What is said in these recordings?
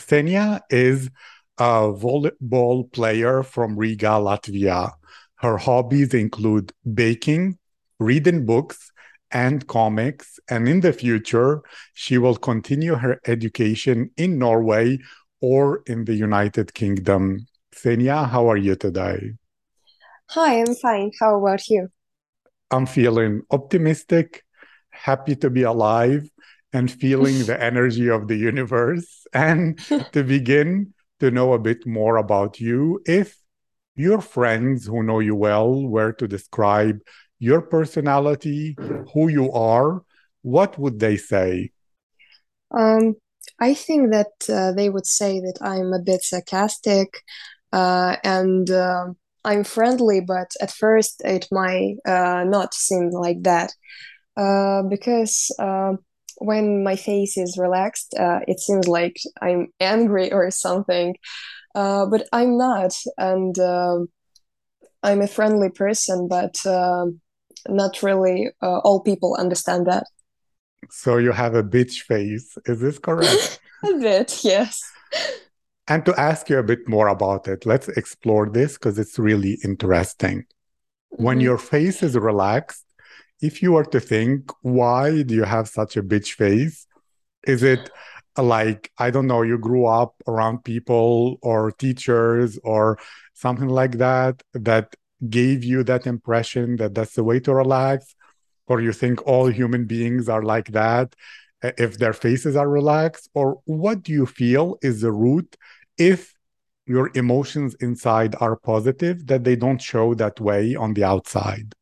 Xenia is a volleyball player from Riga, Latvia. Her hobbies include baking, reading books, and comics. And in the future, she will continue her education in Norway or in the United Kingdom. Xenia, how are you today? Hi, I'm fine. How about you? I'm feeling optimistic, happy to be alive, and feeling the energy of the universe. And to begin to know a bit more about you, if your friends who know you well were to describe your personality, who you are, what would they say? Um, I think that uh, they would say that I'm a bit sarcastic uh, and uh, I'm friendly, but at first it might uh, not seem like that uh, because uh, when my face is relaxed, uh, it seems like I'm angry or something, uh, but I'm not, and um, I'm a friendly person, but um, not really uh, all people understand that. So you have a bitch face. Is this correct? a bit, yes. And to ask you a bit more about it, let's explore this because it's really interesting. Mm-hmm. When your face is relaxed, if you were to think, why do you have such a bitch face? Is it like, I don't know, you grew up around people or teachers or something like that that gave you that impression that that's the way to relax? Or you think all human beings are like that uh, if their faces are relaxed? Or what do you feel is the root if your emotions inside are positive that they don't show that way on the outside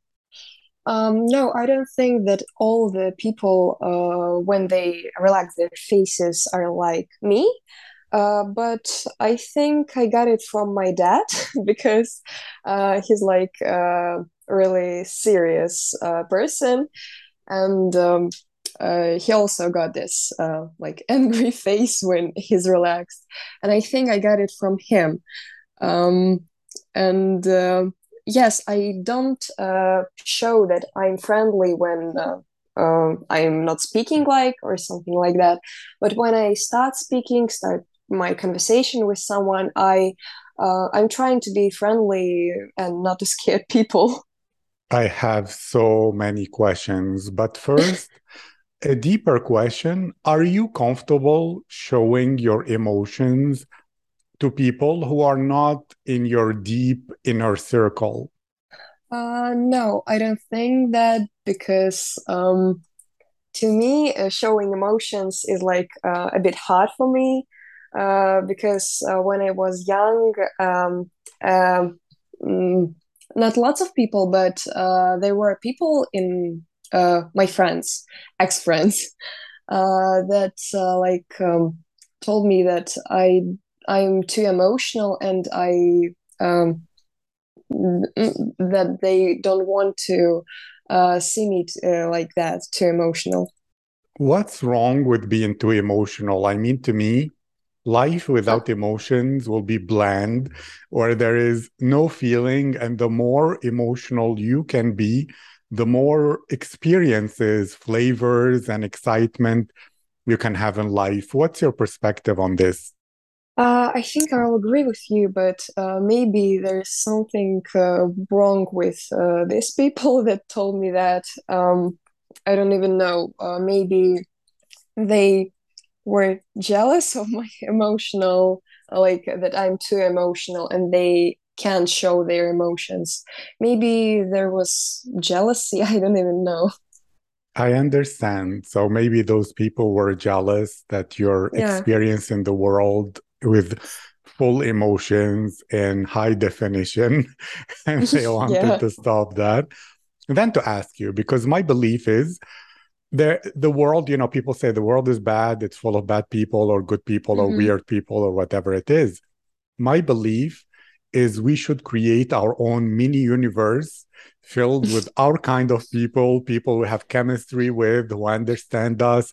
um, no i don't think that all the people uh, when they relax their faces are like me. Uh, but i think i got it from my dad because uh, he's like a really serious uh, person. And um, uh, he also got this uh, like angry face when he's relaxed, and I think I got it from him. Um, and uh, yes, I don't uh, show that I'm friendly when uh, um, I'm not speaking like or something like that. But when I start speaking, start my conversation with someone, I uh, I'm trying to be friendly and not to scare people. I have so many questions, but first a deeper question Are you comfortable showing your emotions to people who are not in your deep inner circle? Uh, no, I don't think that because um, to me, uh, showing emotions is like uh, a bit hard for me uh, because uh, when I was young, um, um, mm, not lots of people, but uh, there were people in my friends, ex friends, that like um, told me that I I'm too emotional and I um, that they don't want to uh, see me t- uh, like that, too emotional. What's wrong with being too emotional? I mean, to me, life without emotions will be bland, where there is no feeling, and the more emotional you can be, the more experiences, flavors, and excitement you can have in life. What's your perspective on this? Uh, I think I'll agree with you, but uh, maybe there's something uh, wrong with uh, these people that told me that. Um, I don't even know. Uh, maybe they were jealous of my emotional, like that I'm too emotional, and they can't show their emotions. Maybe there was jealousy. I don't even know. I understand. So maybe those people were jealous that you're yeah. experiencing the world with full emotions and high definition, and they wanted yeah. to stop that. And then to ask you, because my belief is there the world you know people say the world is bad it's full of bad people or good people mm-hmm. or weird people or whatever it is my belief is we should create our own mini universe filled with our kind of people people we have chemistry with who understand us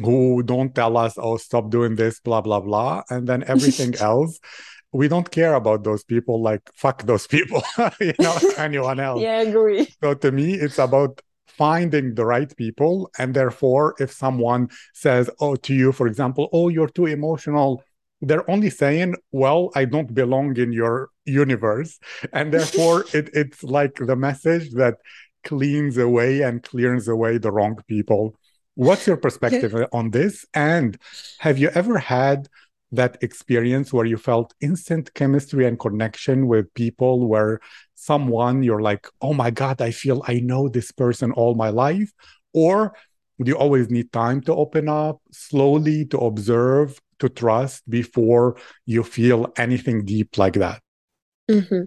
who don't tell us oh stop doing this blah blah blah and then everything else we don't care about those people like fuck those people you know anyone else yeah I agree so to me it's about finding the right people. And therefore, if someone says, oh, to you, for example, oh, you're too emotional, they're only saying, well, I don't belong in your universe. And therefore, it, it's like the message that cleans away and clears away the wrong people. What's your perspective yeah. on this? And have you ever had that experience where you felt instant chemistry and connection with people where someone you're like, oh my God, I feel I know this person all my life? Or do you always need time to open up, slowly to observe, to trust before you feel anything deep like that? Mm-hmm.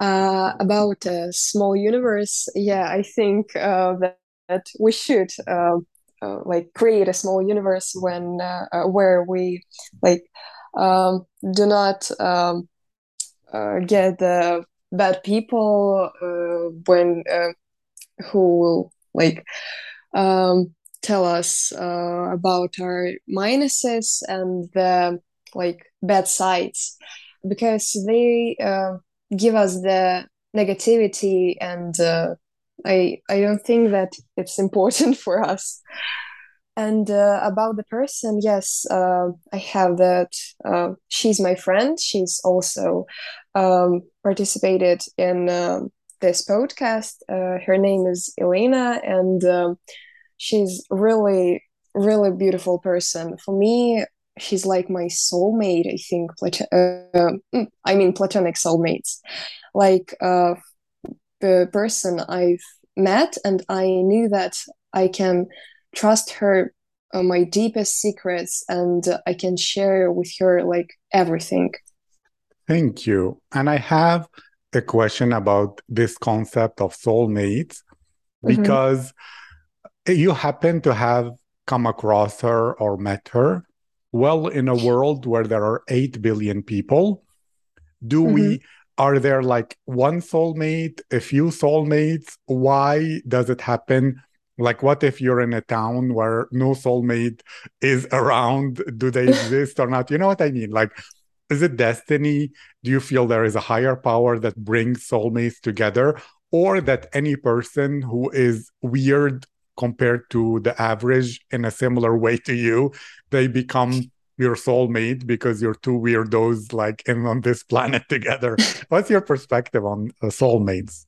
Uh, about a small universe, yeah, I think uh, that, that, we should uh, uh, like create a small universe when uh, uh, where we like um, do not um, get the bad people when who will like um, tell us about our minuses and the like bad sides. Because they give us the negativity and uh, I I don't think that it's important for us. And uh, about the person, yes, uh, I have that. Uh, she's my friend. She's also um, participated in um, this podcast. Uh, her name is Elena, and um, she's really, really beautiful person. For me, she's like my soulmate. I think. Plat- uh, mm, I mean, platonic soulmates. Like uh, the person I've met, and I knew that I can trust her uh, my deepest secrets, and I can share with her like everything. Thank you. And I have a question about this concept of soulmates mm-hmm. because mm-hmm. you happen to have come across her or met her. Well, in a world where there are 8 billion people, do mm-hmm. we are there like one soulmate, a few soulmates? Why does it happen? Like, what if you're in a town where no soulmate is around? Do they exist or not? You know what I mean? Like, is it destiny? Do you feel there is a higher power that brings soulmates together? Or that any person who is weird compared to the average in a similar way to you, they become your soulmate because you're two weirdos like in on this planet together. What's your perspective on uh, soulmates?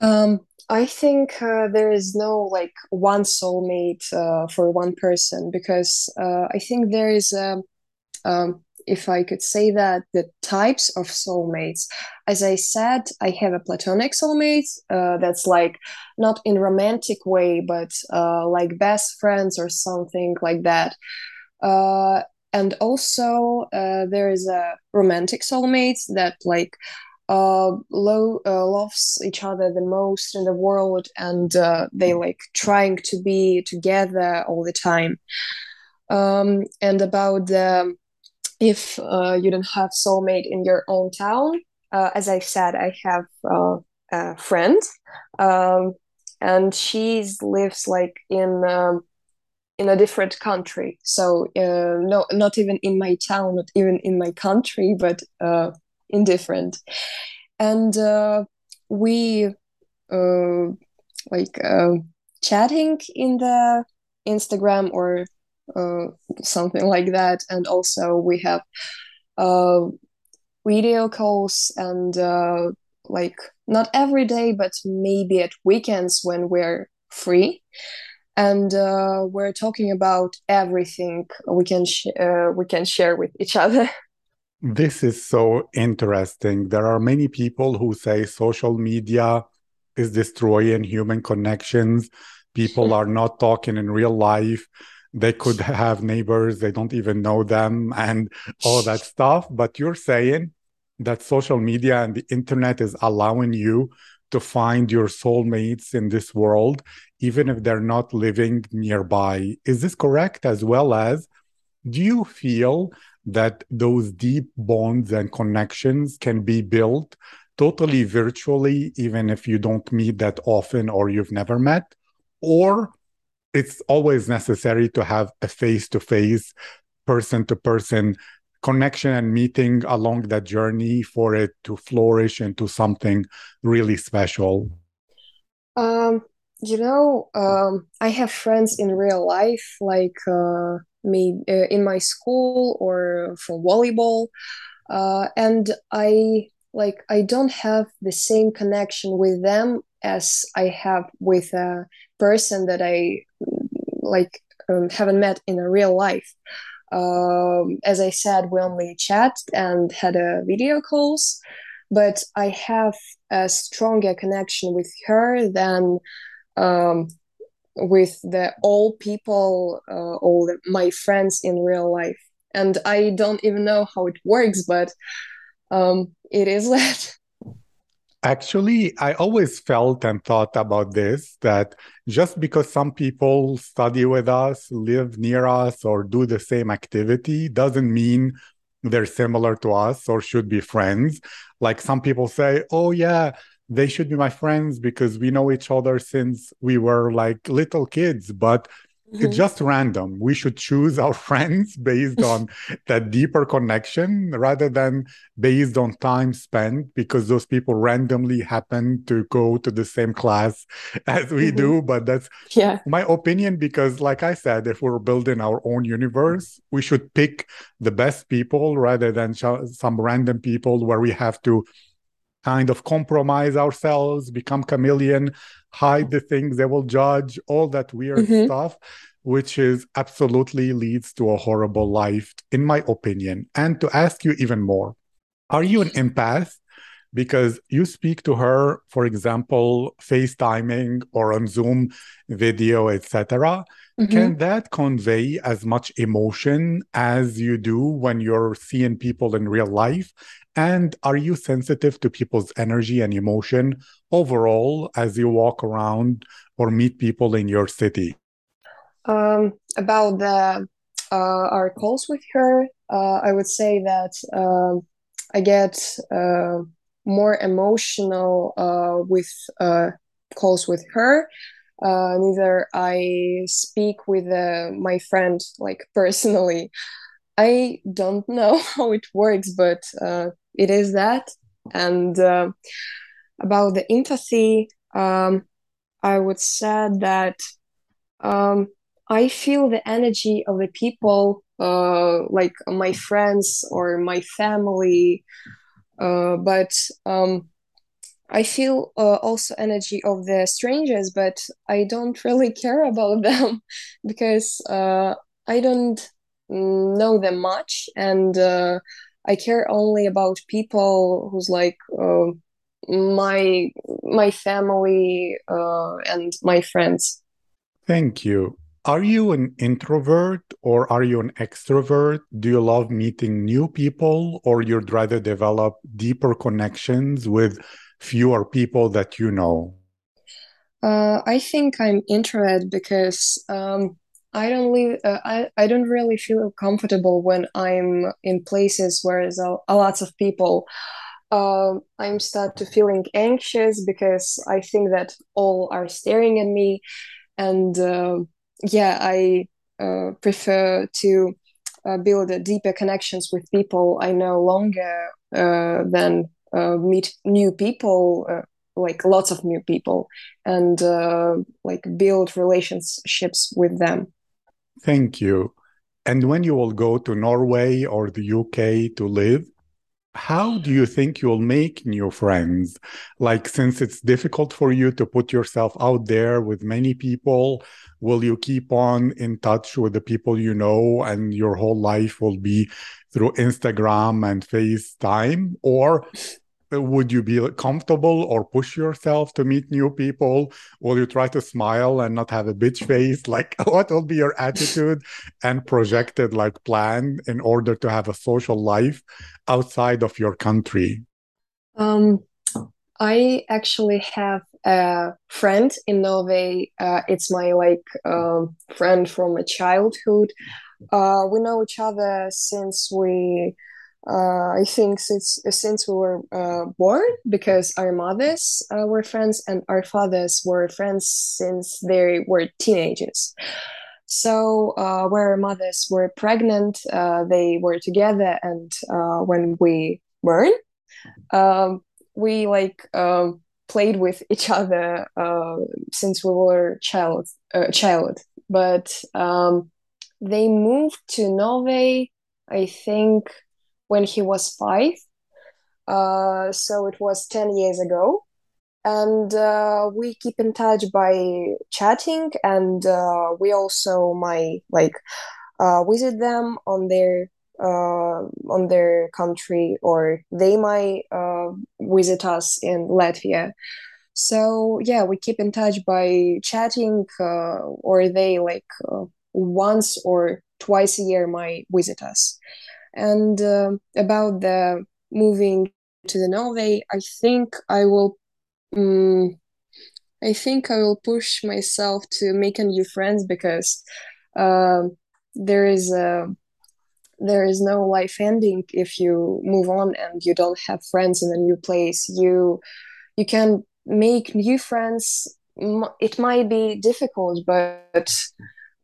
Um, I think uh, there is no like one soulmate uh, for one person because uh, I think there is a, um, if I could say that, the types of soulmates. As I said, I have a platonic soulmate uh, that's like not in romantic way, but uh, like best friends or something like that. Uh, and also uh, there is a romantic soulmates that like uh, lo- uh, loves each other the most in the world and uh, they like trying to be together all the time. Um, and about the if uh, you don't have soulmate in your own town uh, as i said i have uh, a friend. Um, and she lives like in um, in a different country. So uh, no, not even in my town, not even in my country, but uh, in different. And uh, we uh, like uh, chatting in the Instagram or uh, something like that, and also we have video calls and like not every day, but maybe at weekends when we're free and uh, we're talking about everything we can sh- uh, we can share with each other. This is so interesting. There are many people who say social media is destroying human connections. People are not talking in real life. They could have neighbors, they don't even know them, and all that stuff. But you're saying that social media and the internet is allowing you to find your soulmates in this world, even if they're not living nearby. Is this correct? As well as, do you feel that those deep bonds and connections can be built totally virtually, even if you don't meet that often or you've never met? Or it's always necessary to have a face to face, person to person connection and meeting along that journey for it to flourish into something really special? Um, you know, um, I have friends in real life, like uh, me uh, in my school or for volleyball, uh, and I like I don't have the same connection with them as I have with a person that I like um, haven't met in a real life. Um, as I said, we only chat and had a video calls, but I have a stronger connection with her than um, with the all people, uh, all the, my friends in real life. And I don't even know how it works, but um, it is that. Actually, I always felt and thought about this that just because some people study with us, live near us, or do the same activity doesn't mean they're similar to us or should be friends. Like some people say, oh, yeah, they should be my friends because we know each other since we were like little kids. But Mm-hmm. It's just random. We should choose our friends based on that deeper connection rather than based on time spent because those people randomly happen to go to the same class as we mm-hmm. do. But that's yeah. my opinion because, like I said, if we're building our own universe, we should pick the best people rather than some random people where we have to kind of compromise ourselves, become chameleon, hide the things they will judge, all that weird mm-hmm. stuff, which is absolutely leads to a horrible life, in my opinion. And to ask you even more, are you an empath? Because you speak to her, for example, FaceTiming or on Zoom video, etc. Mm-hmm. Can that convey as much emotion as you do when you're seeing people in real life? And are you sensitive to people's energy and emotion overall as you walk around or meet people in your city? Um, about the uh, our calls with her, uh, I would say that uh, I get uh, more emotional uh, with uh, calls with her. neither I speak with my friend like personally. I don't know how it works, but it is that. And uh, about the empathy, um, I would say that um, I feel the energy of the people, uh, like my friends or my family, uh, but um, I feel uh, also energy of the strangers, but I don't really care about them because uh, I don't know them much, and uh, I care only about people who's like uh, my my family uh, and my friends. Thank you. Are you an introvert or are you an extrovert? Do you love meeting new people or you'd rather develop deeper connections with fewer people that you know? Uh, I think I'm introvert because um, I don't live. Uh, I I don't really feel comfortable when I'm in places where there's a, a lots of people. Um, I'm start to feeling anxious because I think that all are staring at me, and uh, yeah, I uh, prefer to uh, build deeper connections with people I know longer uh, than uh, meet new people like lots of new people and uh, like build relationships with them Thank you. And when you will go to Norway or the UK to live, how do you think you'll make new friends? Like, since it's difficult for you to put yourself out there with many people, will you keep on in touch with the people you know and your whole life will be through Instagram and FaceTime? Or would you be comfortable or push yourself to meet new people will you try to smile and not have a bitch face like what will be your attitude and projected like plan in order to have a social life outside of your country um I actually have a friend in Norway. Uh, it's my like um, friend from my childhood. Uh, we know each other since we, uh, I think since since we were uh, born because our mothers uh, were friends and our fathers were friends since they were teenagers. So uh, where our mothers were pregnant, uh, they were together, and uh, when we weren't, um, we like um, played with each other since we were child child. But um, they moved to Norway, I think, when he was five. Uh, so it was 10 years ago. And uh, we keep in touch by chatting, and uh, we also might like uh, visit them on their uh, on their country, or they might uh, visit us in Latvia. So yeah, we keep in touch by chatting, or they like once or twice a year might visit us. And uh, about the moving to the Norway, I think I will. Um, I think I will push myself to make new friends because um, there is a there is no life ending if you move on and you don't have friends in a new place. You you can make new friends. It might be difficult, but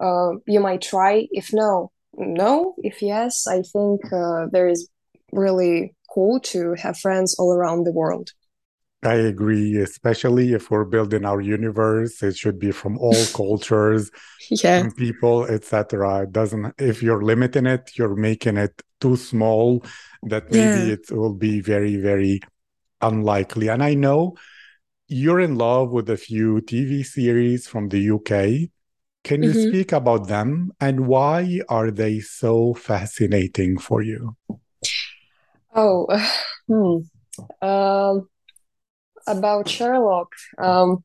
uh, you might try. If no, no. If yes, I think uh, there is really cool to have friends all around the world. I agree, especially if we're building our universe, it should be from all cultures yeah. and people, etc. It doesn't if you're limiting it, you're making it too small that maybe yeah. it will be very, very unlikely. And I know you're in love with a few TV series from the UK. Can you mm-hmm. speak about them and why are they so fascinating for you? Oh, hmm. Um, about Sherlock. Um,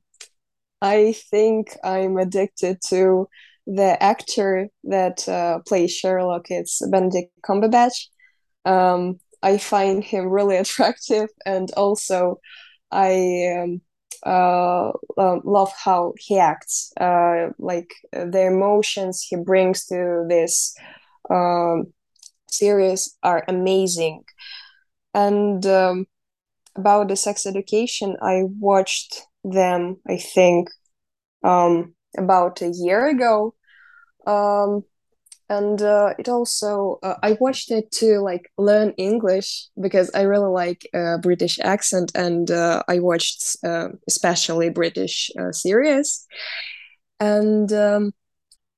I think I'm addicted to the actor that uh, plays Sherlock. It's Benedict Cumberbatch. Um, I find him really attractive, and also I um, uh, um, love how he acts. Uh, like the emotions he brings to this um, series are amazing, and um, about the sex education, I watched them, I think, um, about a year ago. Um, and uh, it also uh, I watched it to like learn English because I really like uh, British accent, and uh, I watched uh, especially British uh, series, and um,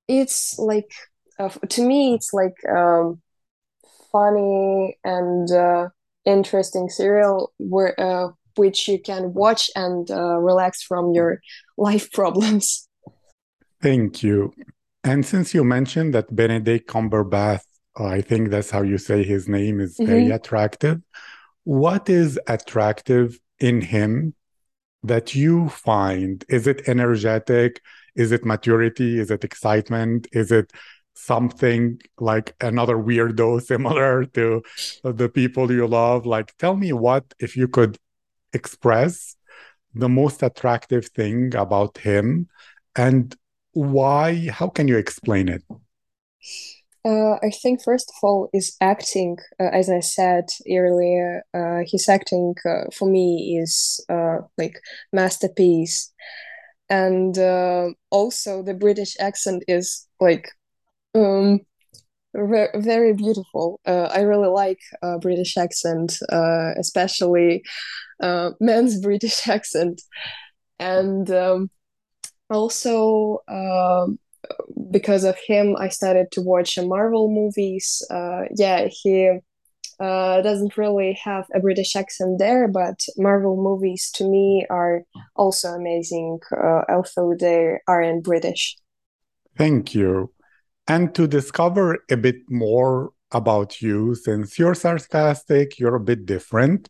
it's like to me it's like um, funny and interesting serial where uh, which you can watch and uh, relax from your life problems. Thank you. And since you mentioned that Benedict Cumberbatch, I think that's how you say his name, is very mm-hmm. attractive. What is attractive in him that you find? Is it energetic? Is it maturity? Is it excitement? Is it something like another weirdo similar to the people you love like tell me what if you could express the most attractive thing about him and why how can you explain it uh, I think first of all is acting. Uh, as I said earlier, uh, his acting uh, for me is uh, like masterpiece, and uh, also the British accent is like um, very, very beautiful. I really like British accent, especially men's British accent, and um, also um, because of him, I started to watch Marvel movies. Uh, yeah, he uh, doesn't really have a British accent there, but Marvel movies to me are also amazing, although they aren't British. Thank you. And to discover a bit more about you, since you're sarcastic, you're a bit different,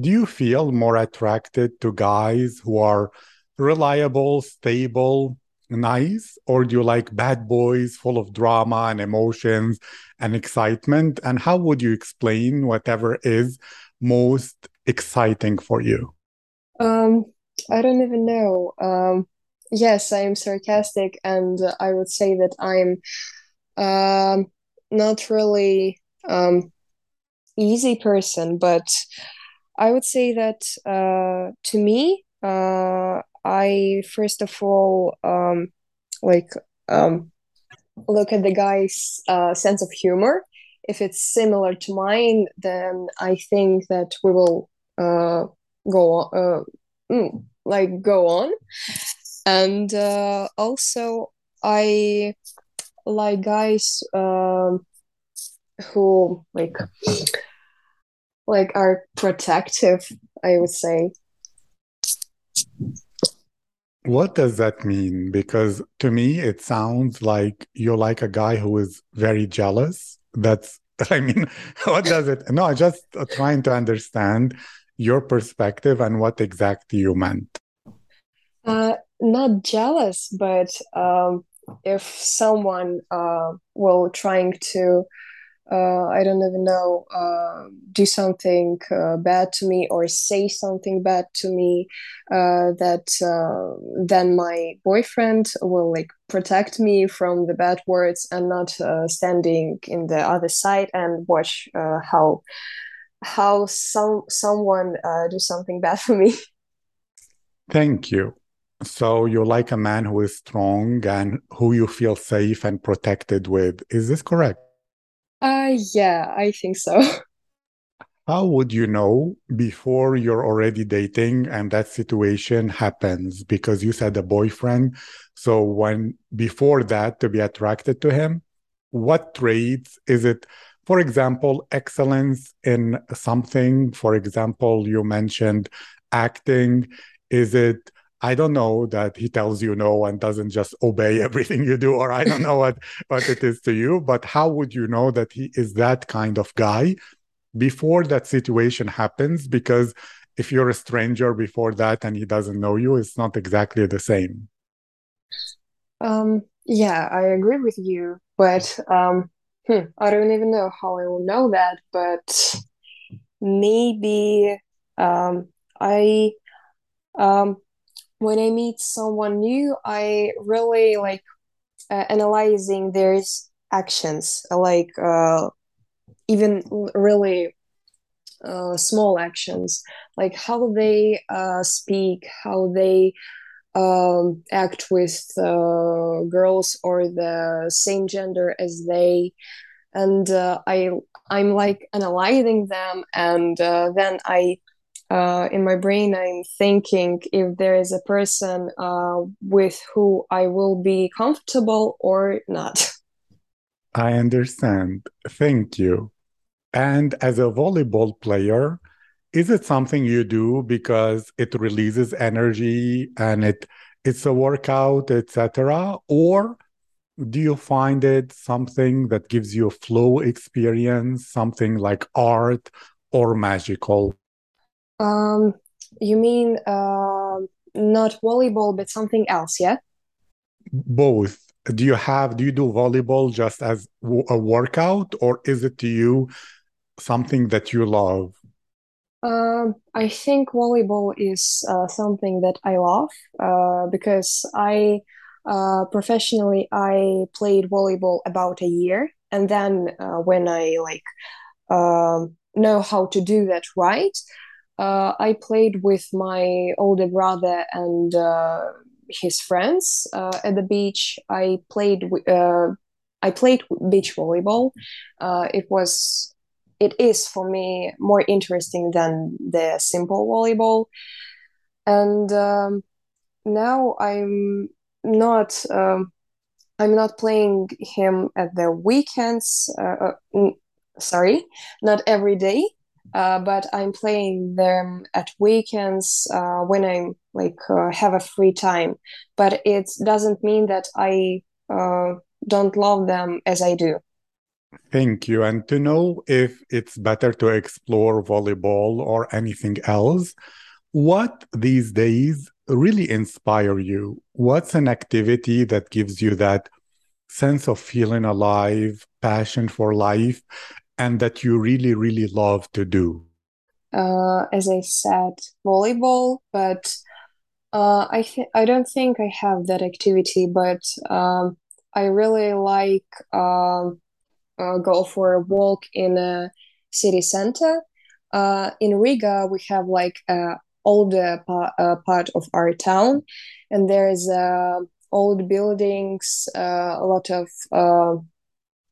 do you feel more attracted to guys who are reliable, stable, nice? Or do you like bad boys full of drama and emotions and excitement? And how would you explain whatever is most exciting for you? Um, I don't even know. Um, yes, I am sarcastic, and uh, I would say that I'm um not really um easy person, but I would say that uh to me, uh I first of all um like um look at the guy's uh sense of humor. If it's similar to mine, then I think that we will uh go on uh mm, like go on. And uh also I like guys um who like like are protective, I would say. What does that mean? Because to me, it sounds like you're like a guy who is very jealous. That's, I mean, what does it? No, just trying to understand your perspective and what exactly you meant. Uh, not jealous, but um, if someone uh, will trying to uh, I don't even know, uh, do something uh, bad to me or say something bad to me, uh, that uh, then my boyfriend will like protect me from the bad words and not uh, standing in the other side and watch how how some someone do something bad for me. Thank you. So you're like a man who is strong and who you feel safe and protected with. Is this correct? Uh, yeah, I think so. How would you know before you're already dating and that situation happens? Because you said a boyfriend. So when before that to be attracted to him, what traits is it? For example, excellence in something. For example, you mentioned acting. Is it I don't know that he tells you no and doesn't just obey everything you do, or I don't know what, what it is to you, but how would you know that he is that kind of guy before that situation happens? Because if you're a stranger before that and he doesn't know you, it's not exactly the same. Um, yeah, I agree with you, but um, hmm, I don't even know how I will know that, but maybe um, I um, when I meet someone new, I really like uh, analyzing their actions, like uh, even really uh, small actions, like how they uh, speak, how they um, act with girls or the same gender as they, and uh, I I'm like analyzing them, and uh, then I uh, in my brain, I'm thinking if there is a person uh, with who I will be comfortable or not. I understand. Thank you. And as a volleyball player, is it something you do because it releases energy and it it's a workout, etc., or do you find it something that gives you a flow experience, something like art or magical? Um, you mean uh, not volleyball, but something else, yeah? Both. Do you have, do you do volleyball just as a workout, or is it to you something that you love? Um, I think volleyball is uh, something that I love uh, because I uh, professionally I played volleyball about a year, and then uh, when I like um, know how to do that right, uh, I played with my older brother and uh, his friends uh, at the beach. I played uh, I played beach volleyball. Uh, it was it is for me more interesting than the simple volleyball. And um, now I'm not um, I'm not playing him at the weekends. Uh, sorry, not every day uh, but I'm playing them at weekends uh, when I'm like uh, have a free time. But it doesn't mean that I uh, don't love them as I do. Thank you. And to know if it's better to explore volleyball or anything else, what these days really inspire you? What's an activity that gives you that sense of feeling alive, passion for life, and that you really, really love to do? uh, as I said, volleyball, but uh, I th- I don't think I have that activity, but um, I really like um, uh, go for a walk in a city center. Uh, in Riga, we have like a older pa- uh, part of our town, and there's uh, old buildings, a lot of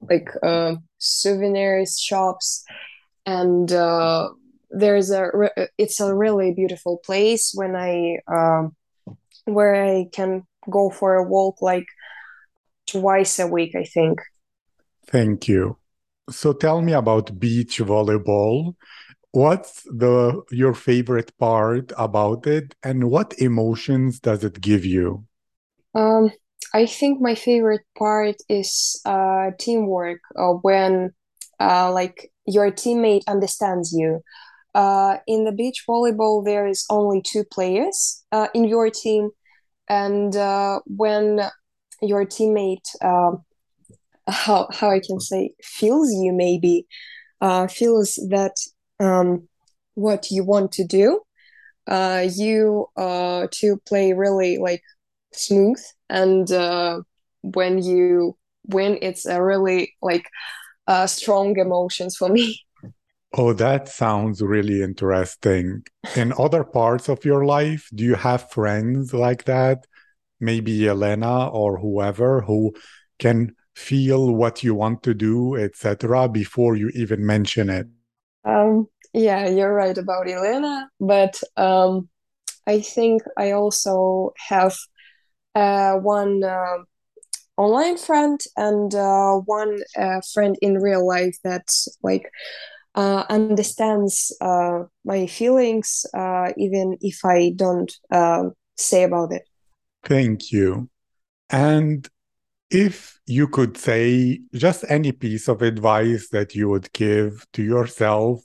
like uh, souvenirs shops, and uh, there's a re- it's a really beautiful place when I um, where I can go for a walk like twice a week, I think. Thank you. So tell me about beach volleyball. What's the your favorite part about it and what emotions does it give you? Um, I think my favorite part is uh, teamwork uh, when uh, like your teammate understands you. Uh, in the beach volleyball, there is only two players uh, in your team, and uh, when your teammate, uh, how how I can say, feels you maybe, feels that um, what you want to do, you to play really like smooth, and uh, when you win, it's a really like uh, strong emotions for me. Oh, that sounds really interesting. In other parts of your life, do you have friends like that? Maybe Elena or whoever who can feel what you want to do, etc., before you even mention it. Um, yeah, you're right about Elena, but um, I think I also have one uh, online friend and uh, one uh, friend in real life that like uh, understands uh, my feelings, uh, even if I don't uh, say about it. Thank you. And if you could say just any piece of advice that you would give to yourself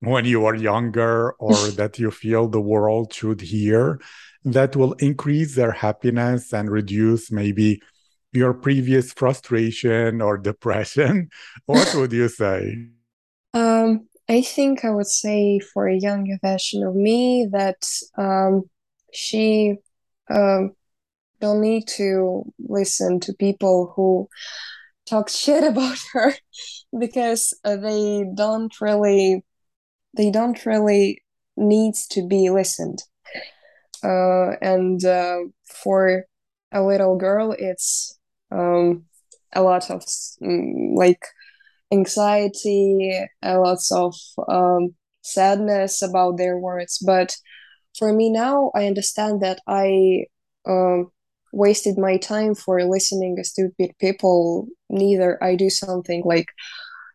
when you are younger or that you feel the world should hear that will increase their happiness and reduce maybe your previous frustration or depression, what would you say? Um, I think I would say for a younger version of me that um, she um, don't need to listen to people who talk shit about her because uh, they don't really they don't really needs to be listened. Uh, and uh, for a little girl, it's um, a lot of mm, like anxiety, a lots of um, sadness about their words. But for me now, I understand that I um, wasted my time for listening to stupid people. Neither I do something like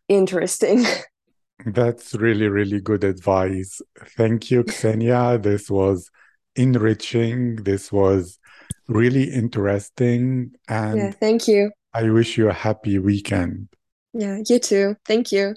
interesting. That's really, really good advice. Thank you, Xenia. This was enriching. This was really interesting. And yeah, thank you. I wish you a happy weekend. Yeah, you too. Thank you.